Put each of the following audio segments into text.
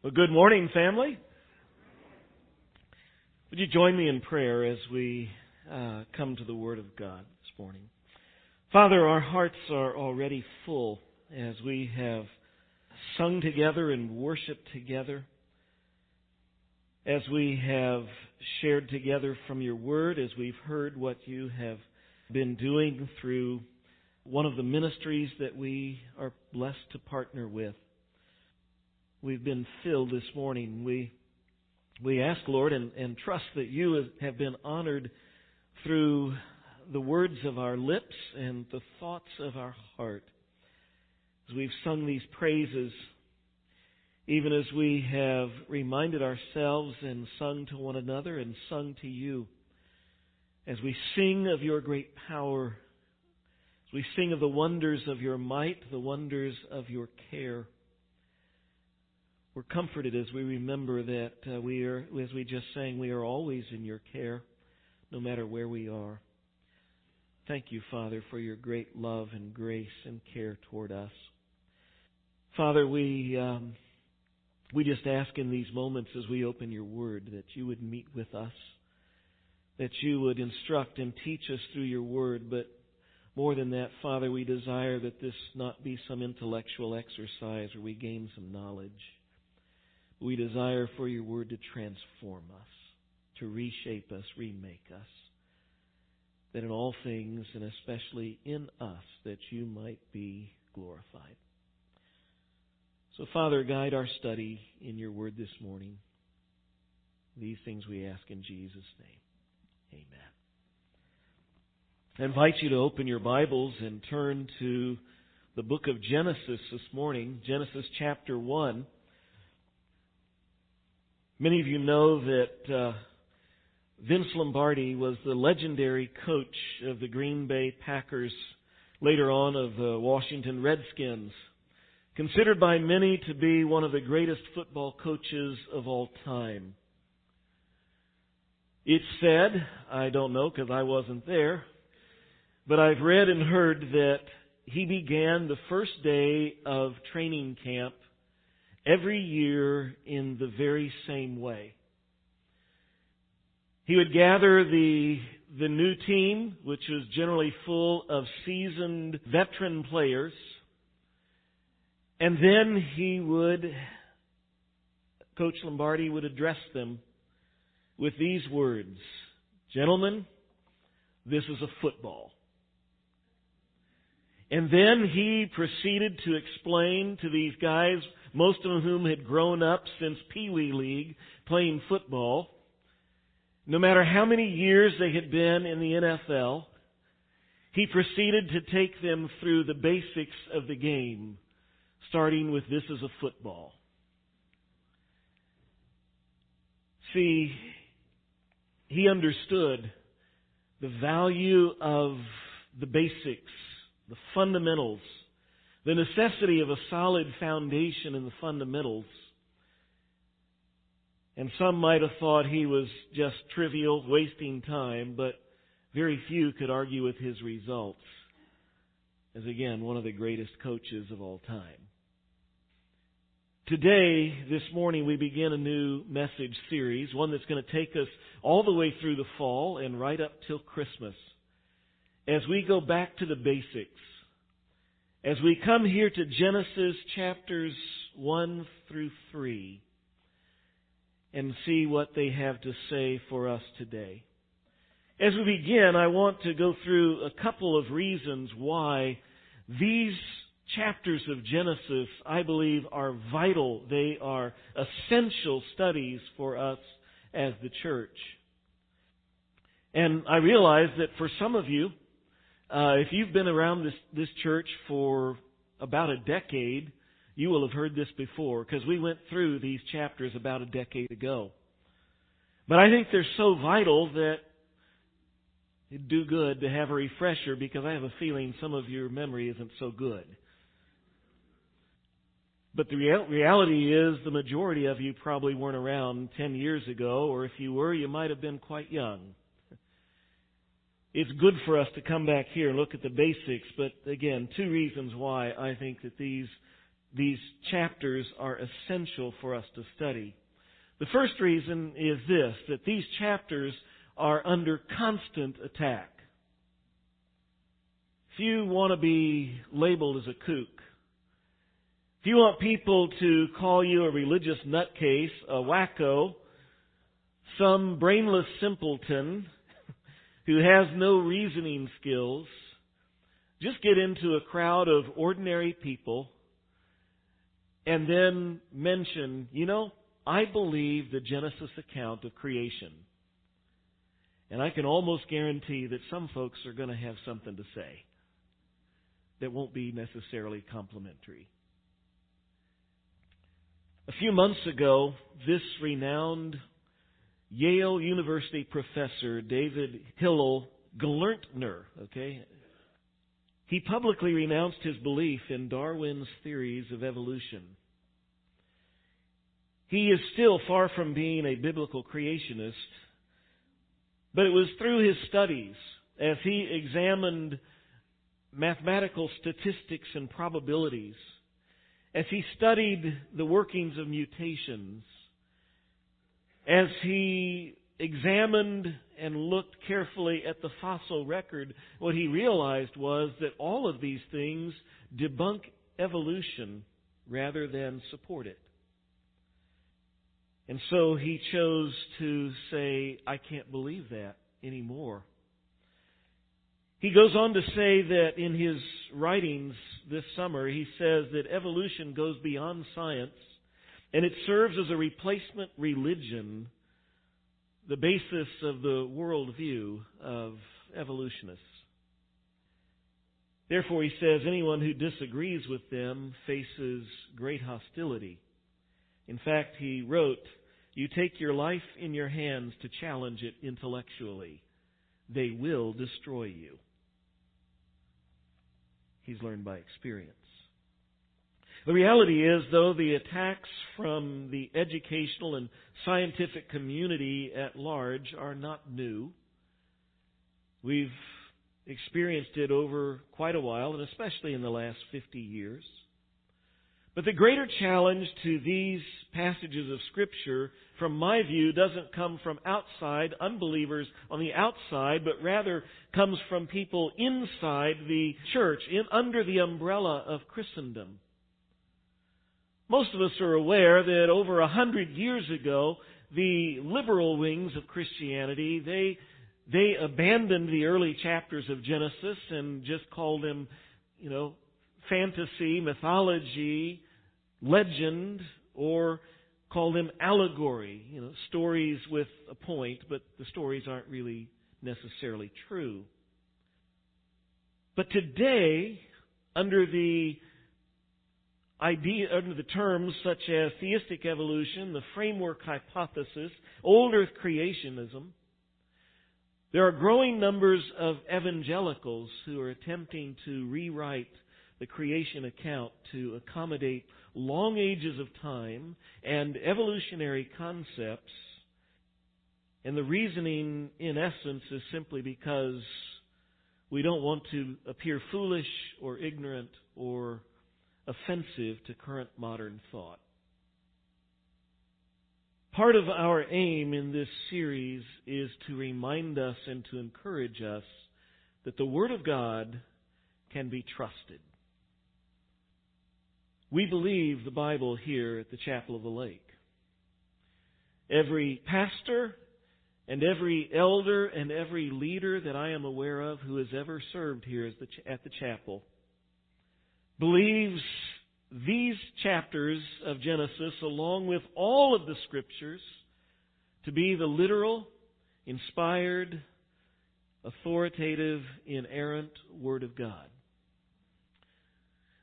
Well, good morning, family. Would you join me in prayer as we uh, come to the Word of God this morning? Father, our hearts are already full as we have sung together and worshiped together, as we have shared together from your Word, as we've heard what you have been doing through one of the ministries that we are blessed to partner with we've been filled this morning. We we ask, Lord, and, and trust that you have been honored through the words of our lips and the thoughts of our heart. As we've sung these praises, even as we have reminded ourselves and sung to one another and sung to you, as we sing of your great power, as we sing of the wonders of your might, the wonders of your care we're comforted as we remember that uh, we are, as we just sang, we are always in your care, no matter where we are. Thank you, Father, for your great love and grace and care toward us. Father, we um, we just ask in these moments as we open your word that you would meet with us, that you would instruct and teach us through your word, but more than that, Father, we desire that this not be some intellectual exercise where we gain some knowledge. We desire for your word to transform us, to reshape us, remake us. That in all things, and especially in us, that you might be glorified. So, Father, guide our study in your word this morning. These things we ask in Jesus' name. Amen. I invite you to open your Bibles and turn to the book of Genesis this morning, Genesis chapter 1. Many of you know that uh, Vince Lombardi was the legendary coach of the Green Bay Packers, later on of the Washington Redskins. Considered by many to be one of the greatest football coaches of all time. It's said, I don't know because I wasn't there, but I've read and heard that he began the first day of training camp every year in the very same way. He would gather the, the new team, which was generally full of seasoned veteran players, and then he would, Coach Lombardi would address them with these words Gentlemen, this is a football. And then he proceeded to explain to these guys most of whom had grown up since Pee Wee League playing football. No matter how many years they had been in the NFL, he proceeded to take them through the basics of the game, starting with this is a football. See, he understood the value of the basics, the fundamentals the necessity of a solid foundation in the fundamentals. And some might have thought he was just trivial, wasting time, but very few could argue with his results. As again, one of the greatest coaches of all time. Today, this morning, we begin a new message series, one that's going to take us all the way through the fall and right up till Christmas. As we go back to the basics, as we come here to Genesis chapters 1 through 3 and see what they have to say for us today. As we begin, I want to go through a couple of reasons why these chapters of Genesis, I believe, are vital. They are essential studies for us as the church. And I realize that for some of you, uh, if you've been around this, this church for about a decade, you will have heard this before because we went through these chapters about a decade ago. But I think they're so vital that it'd do good to have a refresher because I have a feeling some of your memory isn't so good. But the real, reality is the majority of you probably weren't around 10 years ago, or if you were, you might have been quite young it's good for us to come back here and look at the basics, but again, two reasons why I think that these these chapters are essential for us to study. The first reason is this, that these chapters are under constant attack. If you want to be labeled as a kook, if you want people to call you a religious nutcase, a wacko, some brainless simpleton who has no reasoning skills, just get into a crowd of ordinary people and then mention, you know, I believe the Genesis account of creation. And I can almost guarantee that some folks are going to have something to say that won't be necessarily complimentary. A few months ago, this renowned Yale University professor, David Hillel Gelernter, okay, he publicly renounced his belief in Darwin's theories of evolution. He is still far from being a biblical creationist, but it was through his studies as he examined mathematical statistics and probabilities, as he studied the workings of mutations, as he examined and looked carefully at the fossil record, what he realized was that all of these things debunk evolution rather than support it. And so he chose to say, I can't believe that anymore. He goes on to say that in his writings this summer, he says that evolution goes beyond science and it serves as a replacement religion, the basis of the worldview of evolutionists. Therefore, he says anyone who disagrees with them faces great hostility. In fact, he wrote, You take your life in your hands to challenge it intellectually. They will destroy you. He's learned by experience. The reality is, though, the attacks from the educational and scientific community at large are not new. We've experienced it over quite a while, and especially in the last 50 years. But the greater challenge to these passages of Scripture, from my view, doesn't come from outside, unbelievers on the outside, but rather comes from people inside the church, in, under the umbrella of Christendom. Most of us are aware that over a hundred years ago, the liberal wings of Christianity, they, they abandoned the early chapters of Genesis and just called them, you know, fantasy, mythology, legend, or called them allegory, you know, stories with a point, but the stories aren't really necessarily true. But today, under the idea, under the terms such as theistic evolution, the framework hypothesis, old earth creationism, there are growing numbers of evangelicals who are attempting to rewrite the creation account to accommodate long ages of time and evolutionary concepts. And the reasoning, in essence, is simply because we don't want to appear foolish or ignorant or offensive to current modern thought. Part of our aim in this series is to remind us and to encourage us that the Word of God can be trusted. We believe the Bible here at the Chapel of the Lake. Every pastor and every elder and every leader that I am aware of who has ever served here at the chapel believes these chapters of Genesis, along with all of the scriptures, to be the literal, inspired, authoritative, inerrant Word of God.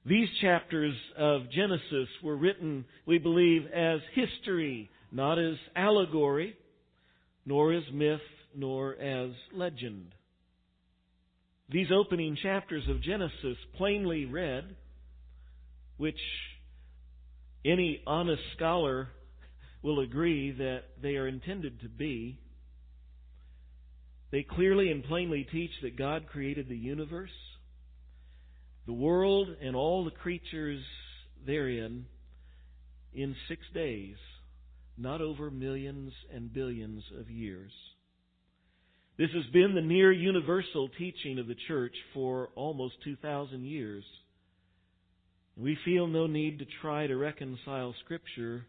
These chapters of Genesis were written, we believe, as history, not as allegory, nor as myth, nor as legend. These opening chapters of Genesis, plainly read, which any honest scholar will agree that they are intended to be. They clearly and plainly teach that God created the universe, the world, and all the creatures therein in six days, not over millions and billions of years. This has been the near universal teaching of the church for almost 2,000 years. We feel no need to try to reconcile Scripture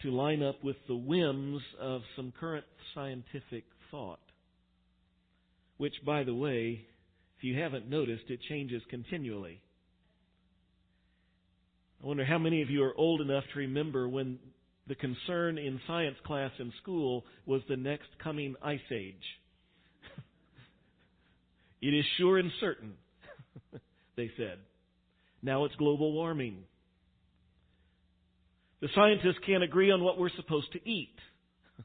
to line up with the whims of some current scientific thought. Which, by the way, if you haven't noticed, it changes continually. I wonder how many of you are old enough to remember when the concern in science class in school was the next coming ice age. it is sure and certain, they said. Now it's global warming. The scientists can't agree on what we're supposed to eat.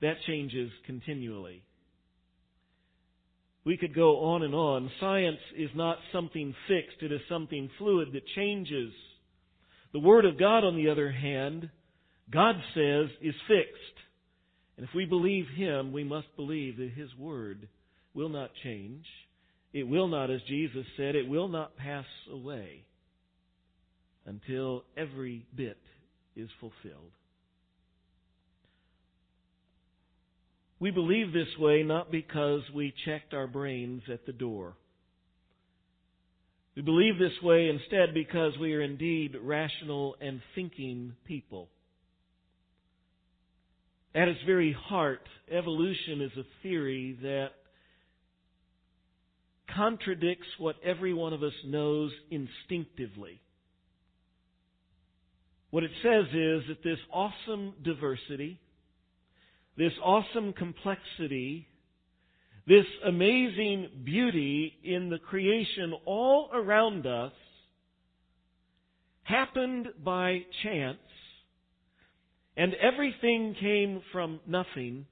that changes continually. We could go on and on. Science is not something fixed, it is something fluid that changes. The Word of God, on the other hand, God says is fixed. And if we believe Him, we must believe that His Word will not change. It will not, as Jesus said, it will not pass away until every bit is fulfilled. We believe this way not because we checked our brains at the door. We believe this way instead because we are indeed rational and thinking people. At its very heart, evolution is a theory that contradicts what every one of us knows instinctively. What it says is that this awesome diversity, this awesome complexity, this amazing beauty in the creation all around us happened by chance, and everything came from nothing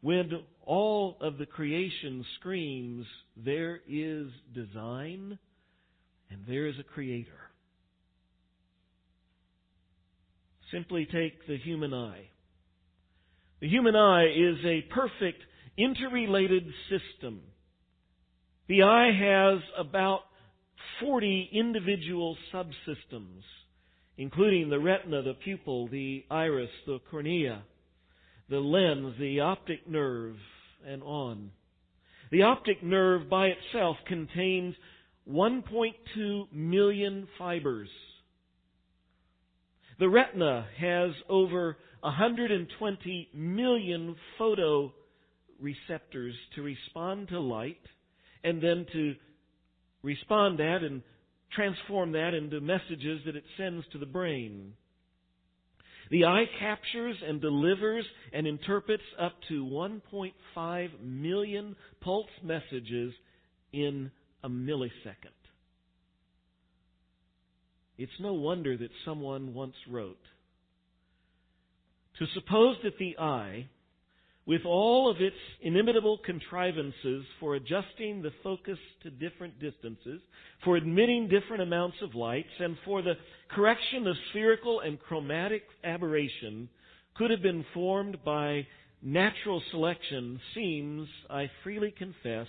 when all of the creation screams, there is design and there is a creator. Simply take the human eye. The human eye is a perfect interrelated system. The eye has about 40 individual subsystems, including the retina, the pupil, the iris, the cornea, the lens, the optic nerve, and on. The optic nerve by itself contains 1.2 million fibers. The retina has over 120 million photoreceptors to respond to light and then to respond that and transform that into messages that it sends to the brain. The eye captures and delivers and interprets up to 1.5 million pulse messages in a millisecond. It's no wonder that someone once wrote, To suppose that the eye, with all of its inimitable contrivances for adjusting the focus to different distances, for admitting different amounts of lights, and for the correction of spherical and chromatic aberration, could have been formed by natural selection seems, I freely confess,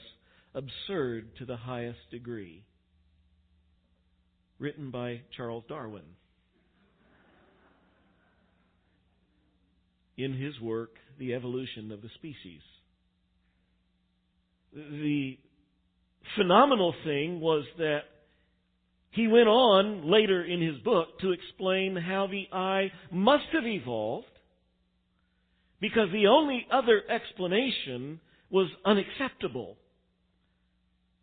absurd to the highest degree. Written by Charles Darwin. In his work, the evolution of the species. The phenomenal thing was that he went on later in his book to explain how the eye must have evolved because the only other explanation was unacceptable.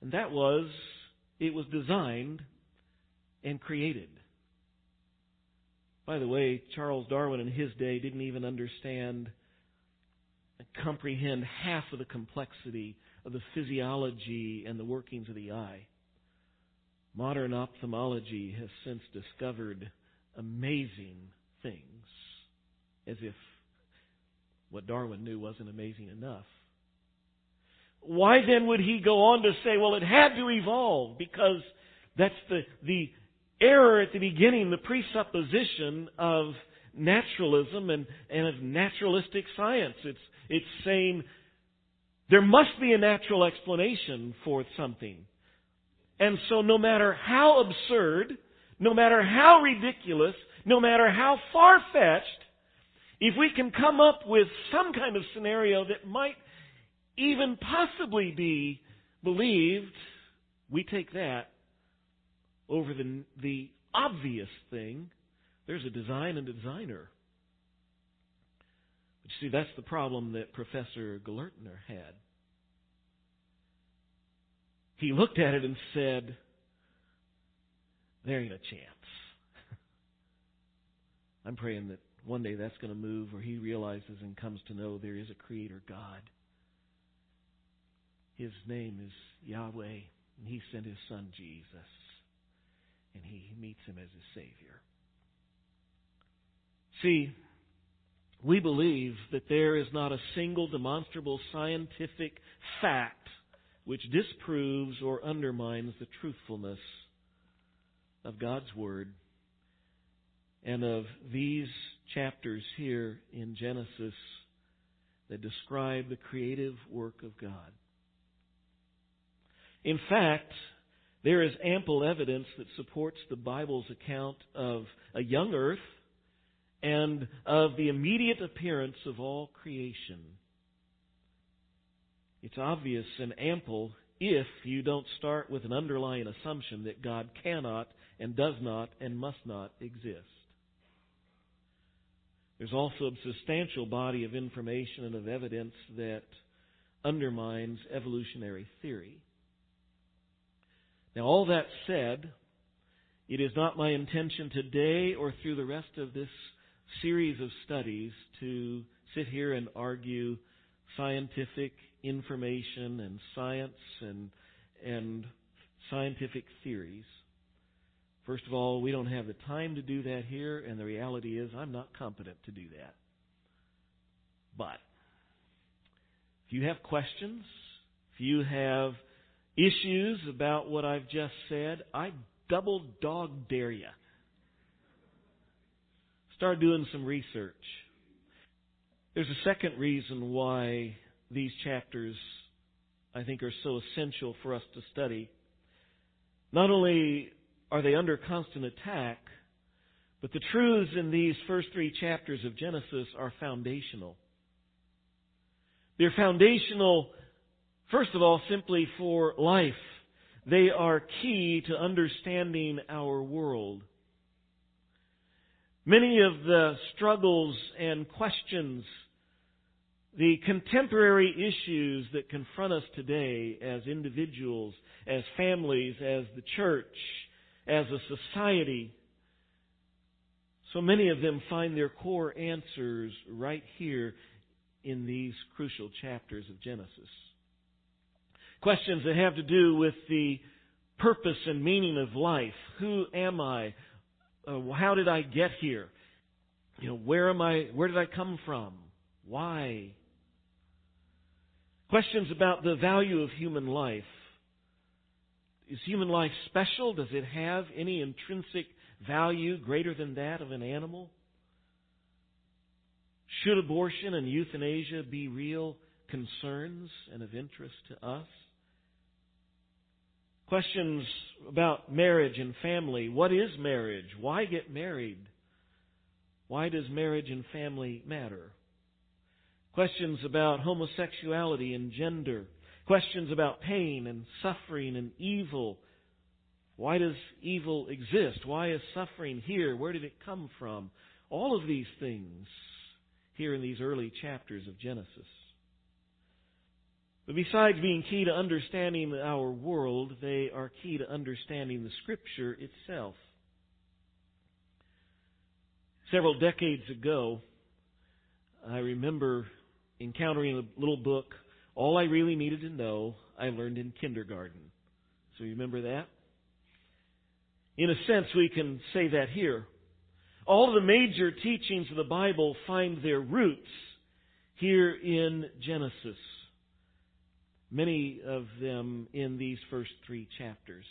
And that was, it was designed and created. By the way, Charles Darwin in his day didn't even understand and comprehend half of the complexity of the physiology and the workings of the eye. Modern ophthalmology has since discovered amazing things, as if what Darwin knew wasn't amazing enough. Why then would he go on to say, well, it had to evolve because that's the, the error at the beginning, the presupposition of naturalism and, and of naturalistic science. It's, it's saying there must be a natural explanation for something. And so no matter how absurd, no matter how ridiculous, no matter how far-fetched, if we can come up with some kind of scenario that might even possibly be believed, we take that over the, the obvious thing. There's a design and a designer. But you see, that's the problem that Professor Gelernter had. He looked at it and said, there ain't a chance. I'm praying that one day that's going to move where he realizes and comes to know there is a creator God. His name is Yahweh, and he sent his son Jesus, and he meets him as his Savior. See, we believe that there is not a single demonstrable scientific fact which disproves or undermines the truthfulness of God's Word and of these chapters here in Genesis that describe the creative work of God. In fact, there is ample evidence that supports the Bible's account of a young earth and of the immediate appearance of all creation. It's obvious and ample if you don't start with an underlying assumption that God cannot and does not and must not exist. There's also a substantial body of information and of evidence that undermines evolutionary theory. Now, all that said, it is not my intention today or through the rest of this series of studies to sit here and argue scientific information and science and, and scientific theories. First of all, we don't have the time to do that here, and the reality is I'm not competent to do that. But if you have questions, if you have issues about what I've just said, I double dog dare you. Start doing some research. There's a second reason why these chapters, I think, are so essential for us to study. Not only are they under constant attack, but the truths in these first three chapters of Genesis are foundational. They're foundational, first of all, simply for life. They are key to understanding our world. Many of the struggles and questions, the contemporary issues that confront us today as individuals, as families, as the church, as a society. So many of them find their core answers right here in these crucial chapters of Genesis. Questions that have to do with the purpose and meaning of life. Who am I? Uh, how did I get here? You know, where am I? Where did I come from? Why? Questions about the value of human life. Is human life special? Does it have any intrinsic value greater than that of an animal? Should abortion and euthanasia be real concerns and of interest to us? Questions about marriage and family. What is marriage? Why get married? Why does marriage and family matter? Questions about homosexuality and gender. Questions about pain and suffering and evil. Why does evil exist? Why is suffering here? Where did it come from? All of these things here in these early chapters of Genesis. But besides being key to understanding our world, they are key to understanding the Scripture itself. Several decades ago, I remember encountering a little book all I really needed to know, I learned in kindergarten. So you remember that? In a sense, we can say that here. All the major teachings of the Bible find their roots here in Genesis. Many of them in these first three chapters.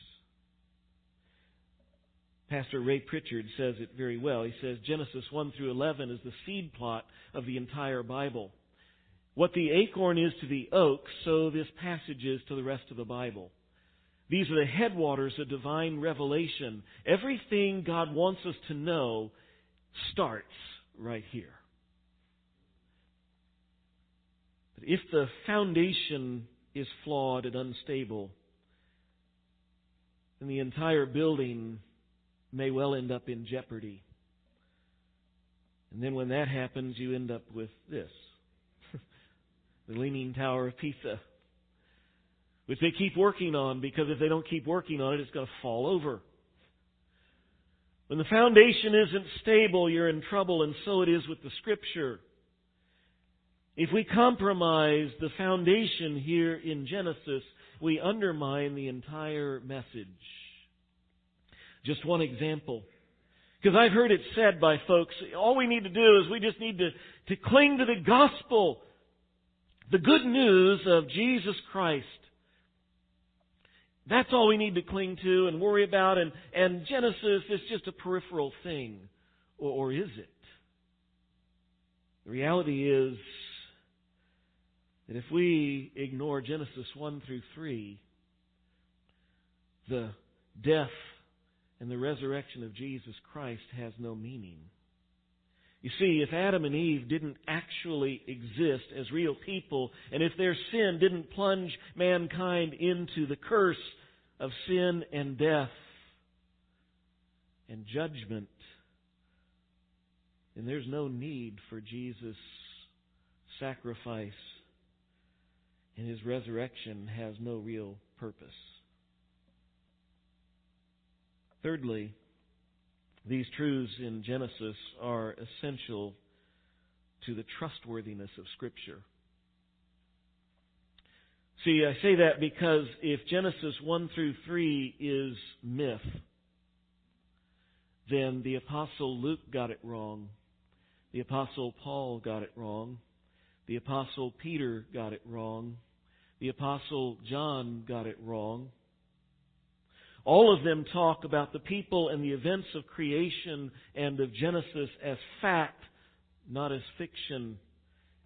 Pastor Ray Pritchard says it very well. He says Genesis 1 through 11 is the seed plot of the entire Bible. What the acorn is to the oak, so this passage is to the rest of the Bible. These are the headwaters of divine revelation. Everything God wants us to know starts right here. But if the foundation is flawed and unstable, then the entire building may well end up in jeopardy. And then when that happens, you end up with this the Leaning Tower of Pisa, which they keep working on because if they don't keep working on it, it's going to fall over. When the foundation isn't stable, you're in trouble, and so it is with the Scripture. If we compromise the foundation here in Genesis, we undermine the entire message. Just one example. Because I've heard it said by folks, all we need to do is we just need to, to cling to the gospel, the good news of Jesus Christ. That's all we need to cling to and worry about, and, and Genesis is just a peripheral thing. Or, or is it? The reality is that if we ignore Genesis 1 through 3, the death and the resurrection of Jesus Christ has no meaning. You see, if Adam and Eve didn't actually exist as real people, and if their sin didn't plunge mankind into the curse of sin and death and judgment, then there's no need for Jesus' sacrifice, and his resurrection has no real purpose. Thirdly, these truths in Genesis are essential to the trustworthiness of Scripture. See, I say that because if Genesis 1 through 3 is myth, then the Apostle Luke got it wrong. The Apostle Paul got it wrong. The Apostle Peter got it wrong. The Apostle John got it wrong. All of them talk about the people and the events of creation and of Genesis as fact, not as fiction,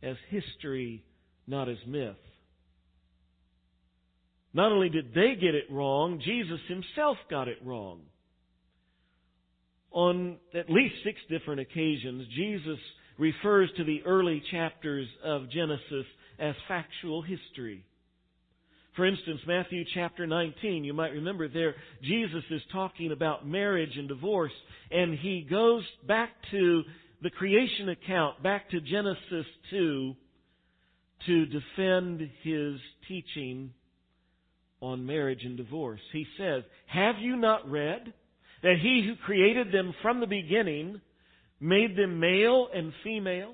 as history, not as myth. Not only did they get it wrong, Jesus himself got it wrong. On at least six different occasions, Jesus refers to the early chapters of Genesis as factual history. For instance, Matthew chapter 19, you might remember there, Jesus is talking about marriage and divorce, and he goes back to the creation account, back to Genesis 2, to defend his teaching on marriage and divorce. He says, Have you not read that he who created them from the beginning made them male and female?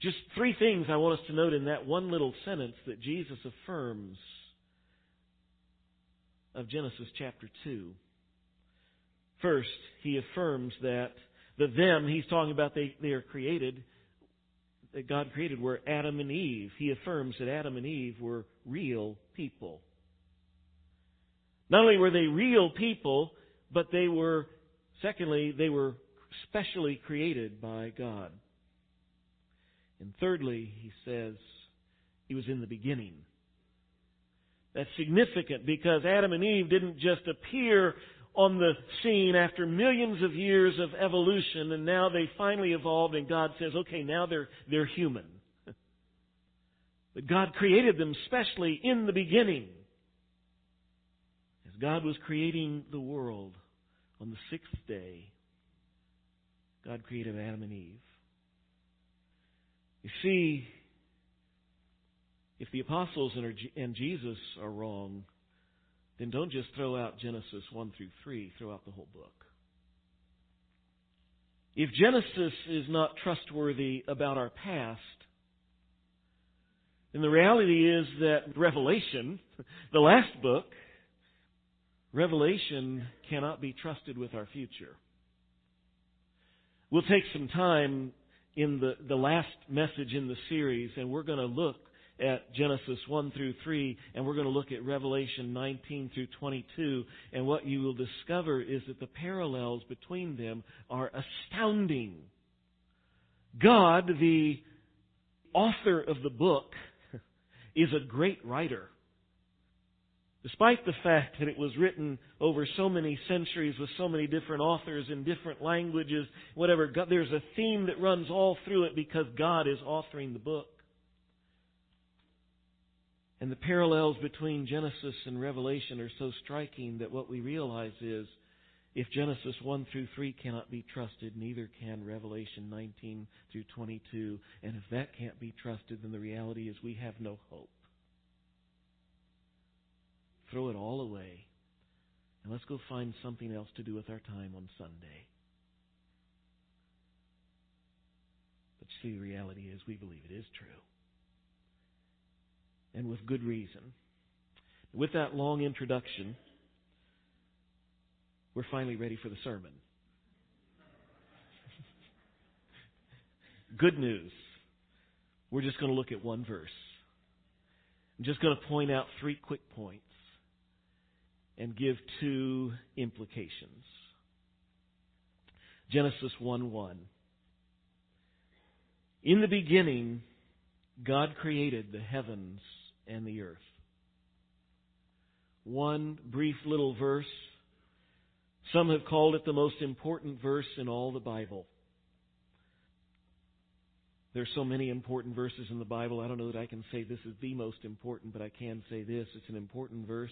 Just three things I want us to note in that one little sentence that Jesus affirms of Genesis chapter 2. First, he affirms that the them he's talking about they, they are created, that God created were Adam and Eve. He affirms that Adam and Eve were real people. Not only were they real people, but they were, secondly, they were specially created by God. And thirdly, he says, he was in the beginning. That's significant because Adam and Eve didn't just appear on the scene after millions of years of evolution and now they finally evolved and God says, okay, now they're, they're human. But God created them specially in the beginning. As God was creating the world on the sixth day, God created Adam and Eve. You see, if the apostles and Jesus are wrong, then don't just throw out Genesis 1 through 3, throw out the whole book. If Genesis is not trustworthy about our past, then the reality is that Revelation, the last book, Revelation cannot be trusted with our future. We'll take some time in the, the last message in the series, and we're going to look at Genesis 1 through 3, and we're going to look at Revelation 19 through 22. And what you will discover is that the parallels between them are astounding. God, the author of the book, is a great writer. Despite the fact that it was written over so many centuries with so many different authors in different languages, whatever, God, there's a theme that runs all through it because God is authoring the book. And the parallels between Genesis and Revelation are so striking that what we realize is if Genesis 1 through 3 cannot be trusted, neither can Revelation 19 through 22. And if that can't be trusted, then the reality is we have no hope. Throw it all away. And let's go find something else to do with our time on Sunday. But see, the reality is we believe it is true. And with good reason. With that long introduction, we're finally ready for the sermon. good news. We're just going to look at one verse. I'm just going to point out three quick points and give two implications. Genesis 1 1. In the beginning, God created the heavens and the earth. One brief little verse. Some have called it the most important verse in all the Bible. There's so many important verses in the Bible. I don't know that I can say this is the most important, but I can say this. It's an important verse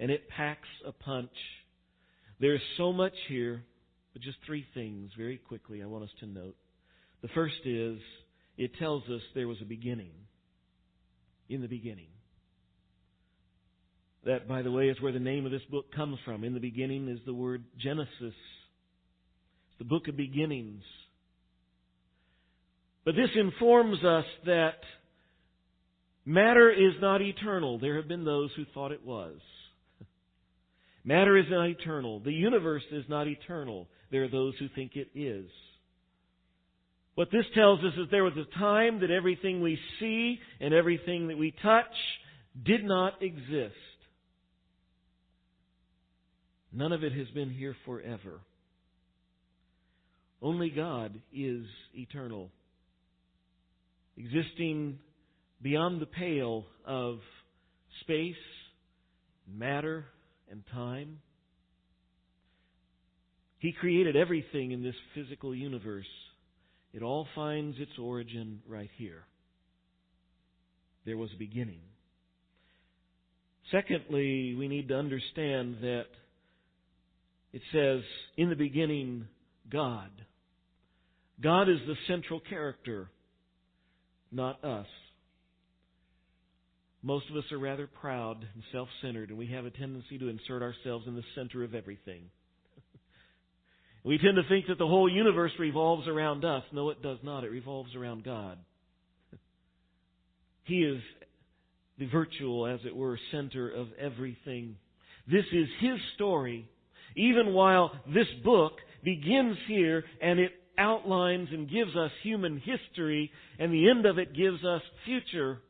and it packs a punch. There's so much here, but just three things very quickly I want us to note. The first is it tells us there was a beginning. In the beginning. That, by the way, is where the name of this book comes from. In the beginning is the word Genesis. It's the book of beginnings. But this informs us that matter is not eternal. There have been those who thought it was. Matter is not eternal. The universe is not eternal. There are those who think it is. What this tells us is there was a time that everything we see and everything that we touch did not exist. None of it has been here forever. Only God is eternal, existing beyond the pale of space, matter, and time. He created everything in this physical universe. It all finds its origin right here. There was a beginning. Secondly, we need to understand that it says, in the beginning, God. God is the central character, not us. Most of us are rather proud and self centered, and we have a tendency to insert ourselves in the center of everything. we tend to think that the whole universe revolves around us. No, it does not. It revolves around God. He is the virtual, as it were, center of everything. This is His story, even while this book begins here and it outlines and gives us human history, and the end of it gives us future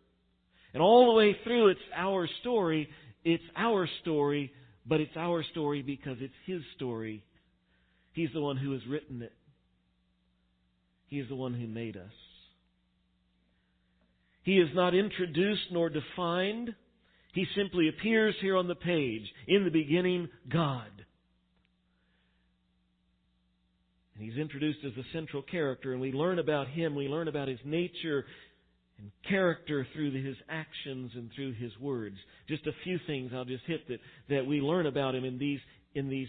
and all the way through, it's our story. It's our story, but it's our story because it's His story. He's the one who has written it. He is the one who made us. He is not introduced nor defined. He simply appears here on the page. In the beginning, God. And he's introduced as the central character, and we learn about him. We learn about his nature and character through his actions and through his words. Just a few things I'll just hit that, that we learn about him in these, in these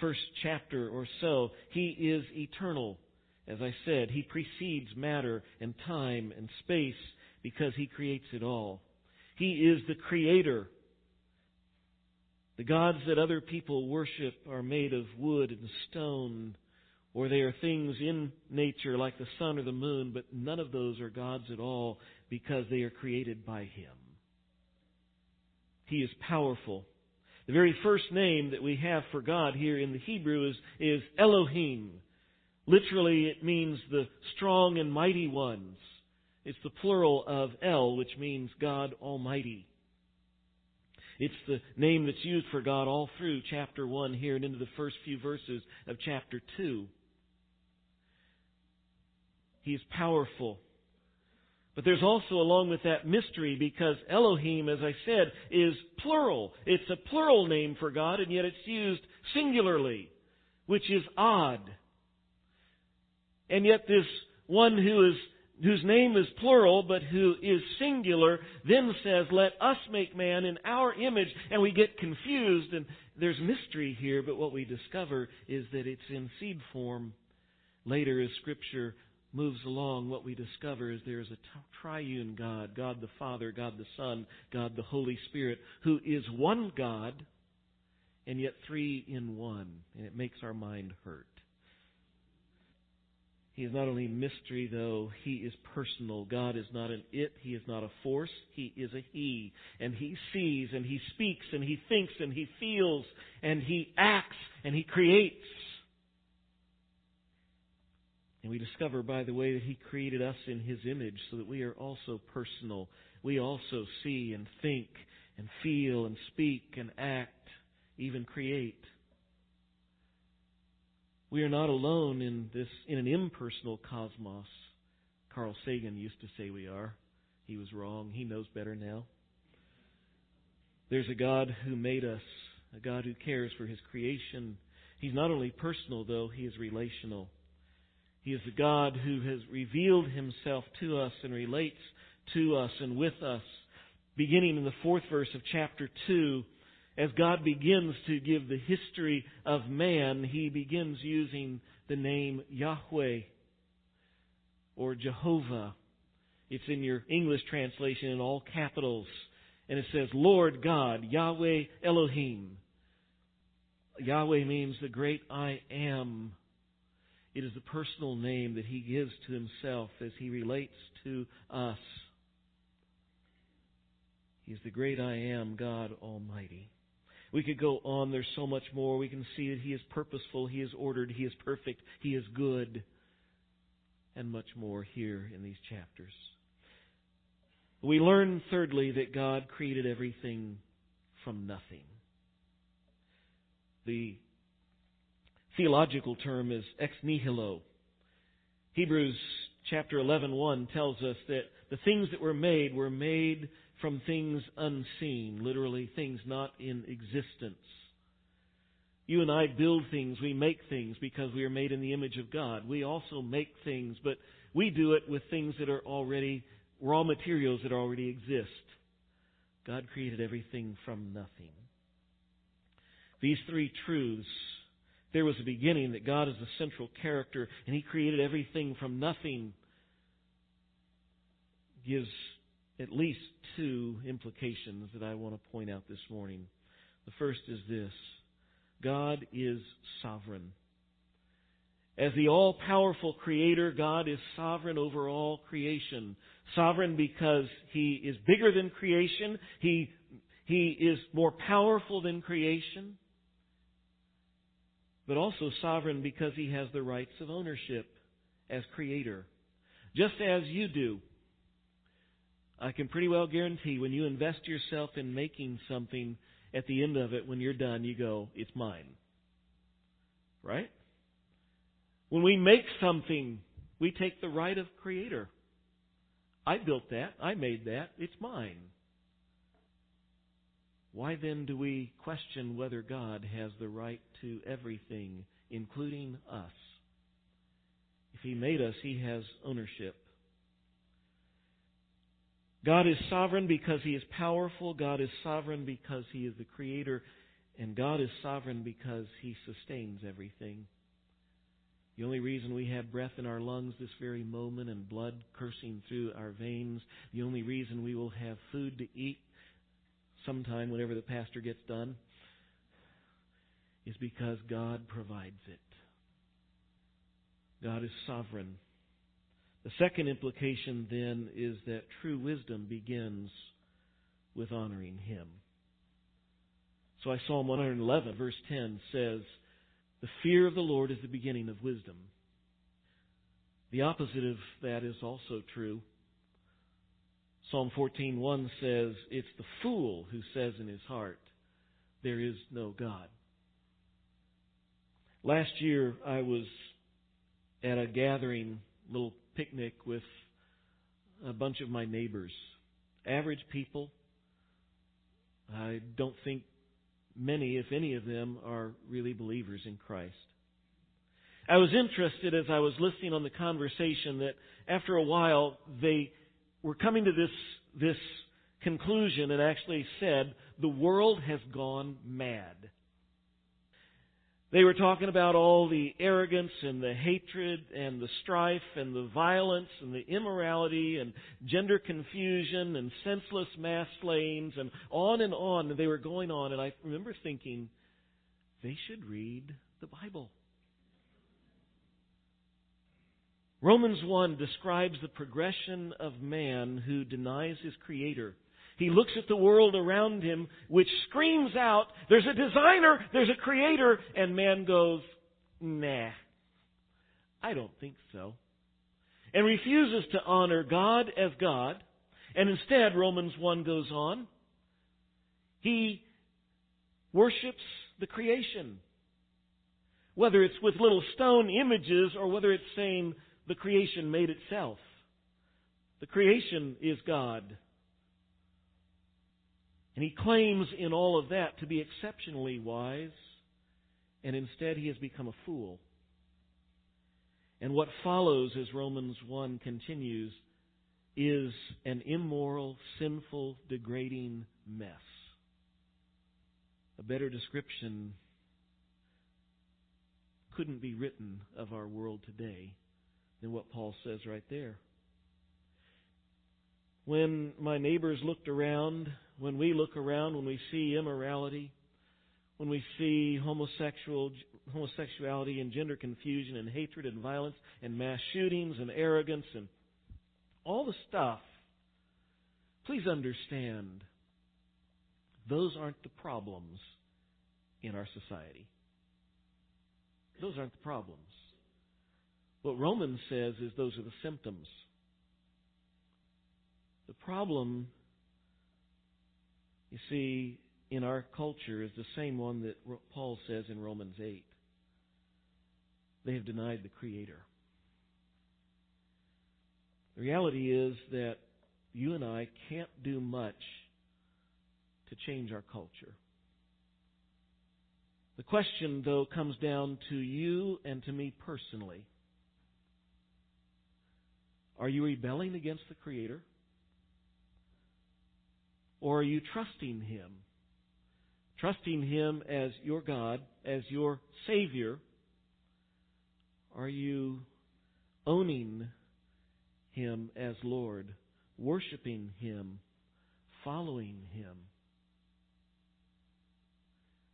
first chapter or so. He is eternal. As I said, he precedes matter and time and space because he creates it all. He is the creator. The gods that other people worship are made of wood and stone or they are things in nature like the sun or the moon, but none of those are gods at all because they are created by Him. He is powerful. The very first name that we have for God here in the Hebrew is, is Elohim. Literally, it means the strong and mighty ones. It's the plural of El, which means God Almighty. It's the name that's used for God all through chapter 1 here and into the first few verses of chapter 2. He is powerful. But there's also along with that mystery because Elohim, as I said, is plural. It's a plural name for God and yet it's used singularly, which is odd. And yet this one who is whose name is plural but who is singular then says, let us make man in our image. And we get confused and there's mystery here, but what we discover is that it's in seed form. Later as scripture moves along, what we discover is there is a triune God, God the Father, God the Son, God the Holy Spirit, who is one God and yet three in one. And it makes our mind hurt. He is not only mystery, though, He is personal. God is not an it, He is not a force, He is a He. And He sees, and He speaks, and He thinks, and He feels, and He acts, and He creates. And we discover, by the way, that He created us in His image so that we are also personal. We also see and think and feel and speak and act, even create. We are not alone in this, in an impersonal cosmos. Carl Sagan used to say we are. He was wrong. He knows better now. There's a God who made us, a God who cares for His creation. He's not only personal, though, He is relational. He is a God who has revealed Himself to us and relates to us and with us. Beginning in the fourth verse of chapter 2, as God begins to give the history of man, he begins using the name Yahweh or Jehovah. It's in your English translation in all capitals. And it says, Lord God, Yahweh Elohim. Yahweh means the great I am. It is the personal name that he gives to himself as he relates to us. He's the great I am, God Almighty. We could go on. There's so much more. We can see that He is purposeful, He is ordered, He is perfect, He is good, and much more here in these chapters. We learn, thirdly, that God created everything from nothing. The theological term is ex nihilo. Hebrews chapter 11:1 tells us that the things that were made were made from things unseen, literally things not in existence. You and I build things, we make things because we are made in the image of God. We also make things, but we do it with things that are already raw materials that already exist. God created everything from nothing. These three truths there was a beginning that God is the central character and He created everything from nothing gives at least two implications that I want to point out this morning. The first is this God is sovereign. As the all powerful creator, God is sovereign over all creation. Sovereign because He is bigger than creation. He, he is more powerful than creation. But also sovereign because He has the rights of ownership as creator. Just as you do. I can pretty well guarantee when you invest yourself in making something, at the end of it, when you're done, you go, it's mine. Right? When we make something, we take the right of creator. I built that. I made that. It's mine. Why then do we question whether God has the right to everything, including us? If He made us, He has ownership. God is sovereign because He is powerful. God is sovereign because He is the Creator. And God is sovereign because He sustains everything. The only reason we have breath in our lungs this very moment and blood coursing through our veins, the only reason we will have food to eat sometime whenever the pastor gets done, is because God provides it. God is sovereign. The second implication then is that true wisdom begins with honoring Him. So I Psalm 111 verse 10 says, the fear of the Lord is the beginning of wisdom. The opposite of that is also true. Psalm 14:1 says, "It's the fool who says in his heart, there is no God." Last year I was at a gathering, little picnic with a bunch of my neighbors, average people. I don't think many, if any of them, are really believers in Christ. I was interested as I was listening on the conversation that after a while they were coming to this, this conclusion and actually said, the world has gone mad. They were talking about all the arrogance and the hatred and the strife and the violence and the immorality and gender confusion and senseless mass slayings and on and on. And they were going on. And I remember thinking, they should read the Bible. Romans 1 describes the progression of man who denies his Creator. He looks at the world around him, which screams out, there's a designer, there's a creator, and man goes, nah, I don't think so. And refuses to honor God as God, and instead, Romans 1 goes on, he worships the creation. Whether it's with little stone images or whether it's saying, the creation made itself. The creation is God. And he claims in all of that to be exceptionally wise, and instead he has become a fool. And what follows, as Romans 1 continues, is an immoral, sinful, degrading mess. A better description couldn't be written of our world today than what Paul says right there. When my neighbors looked around, when we look around, when we see immorality, when we see homosexual homosexuality and gender confusion and hatred and violence and mass shootings and arrogance and all the stuff, please understand those aren't the problems in our society. Those aren't the problems. What Romans says is those are the symptoms. The problem, you see, in our culture is the same one that Paul says in Romans 8. They have denied the Creator. The reality is that you and I can't do much to change our culture. The question, though, comes down to you and to me personally. Are you rebelling against the Creator? Or are you trusting Him? Trusting Him as your God, as your Savior? Are you owning Him as Lord, worshiping Him, following Him?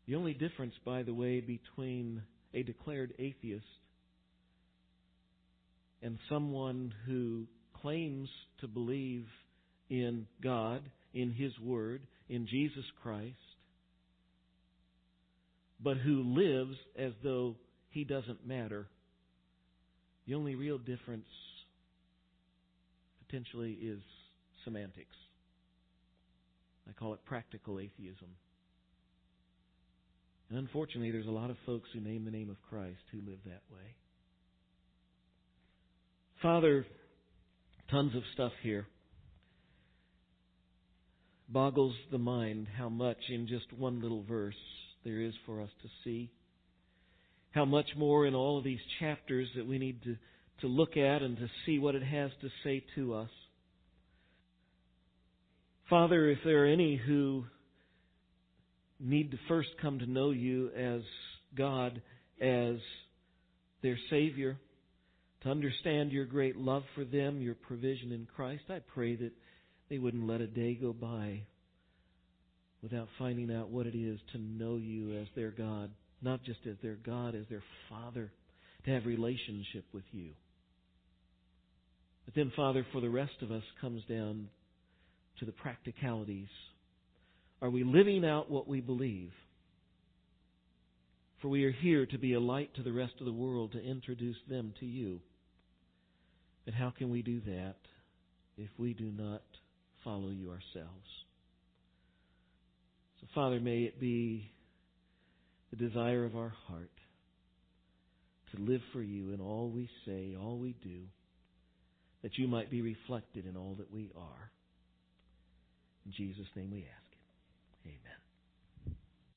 The only difference, by the way, between a declared atheist and someone who claims to believe in God, in His Word, in Jesus Christ, but who lives as though He doesn't matter, the only real difference potentially is semantics. I call it practical atheism. And unfortunately, there's a lot of folks who name the name of Christ who live that way. Father, tons of stuff here. Boggles the mind how much in just one little verse there is for us to see. How much more in all of these chapters that we need to, to look at and to see what it has to say to us. Father, if there are any who need to first come to know you as God, as their Savior, to understand your great love for them, your provision in Christ. I pray that they wouldn't let a day go by without finding out what it is to know you as their God, not just as their God, as their Father, to have relationship with you. But then, Father, for the rest of us comes down to the practicalities. Are we living out what we believe? For we are here to be a light to the rest of the world, to introduce them to you. But how can we do that if we do not follow you ourselves? So, Father, may it be the desire of our heart to live for you in all we say, all we do, that you might be reflected in all that we are. In Jesus' name we ask it. Amen.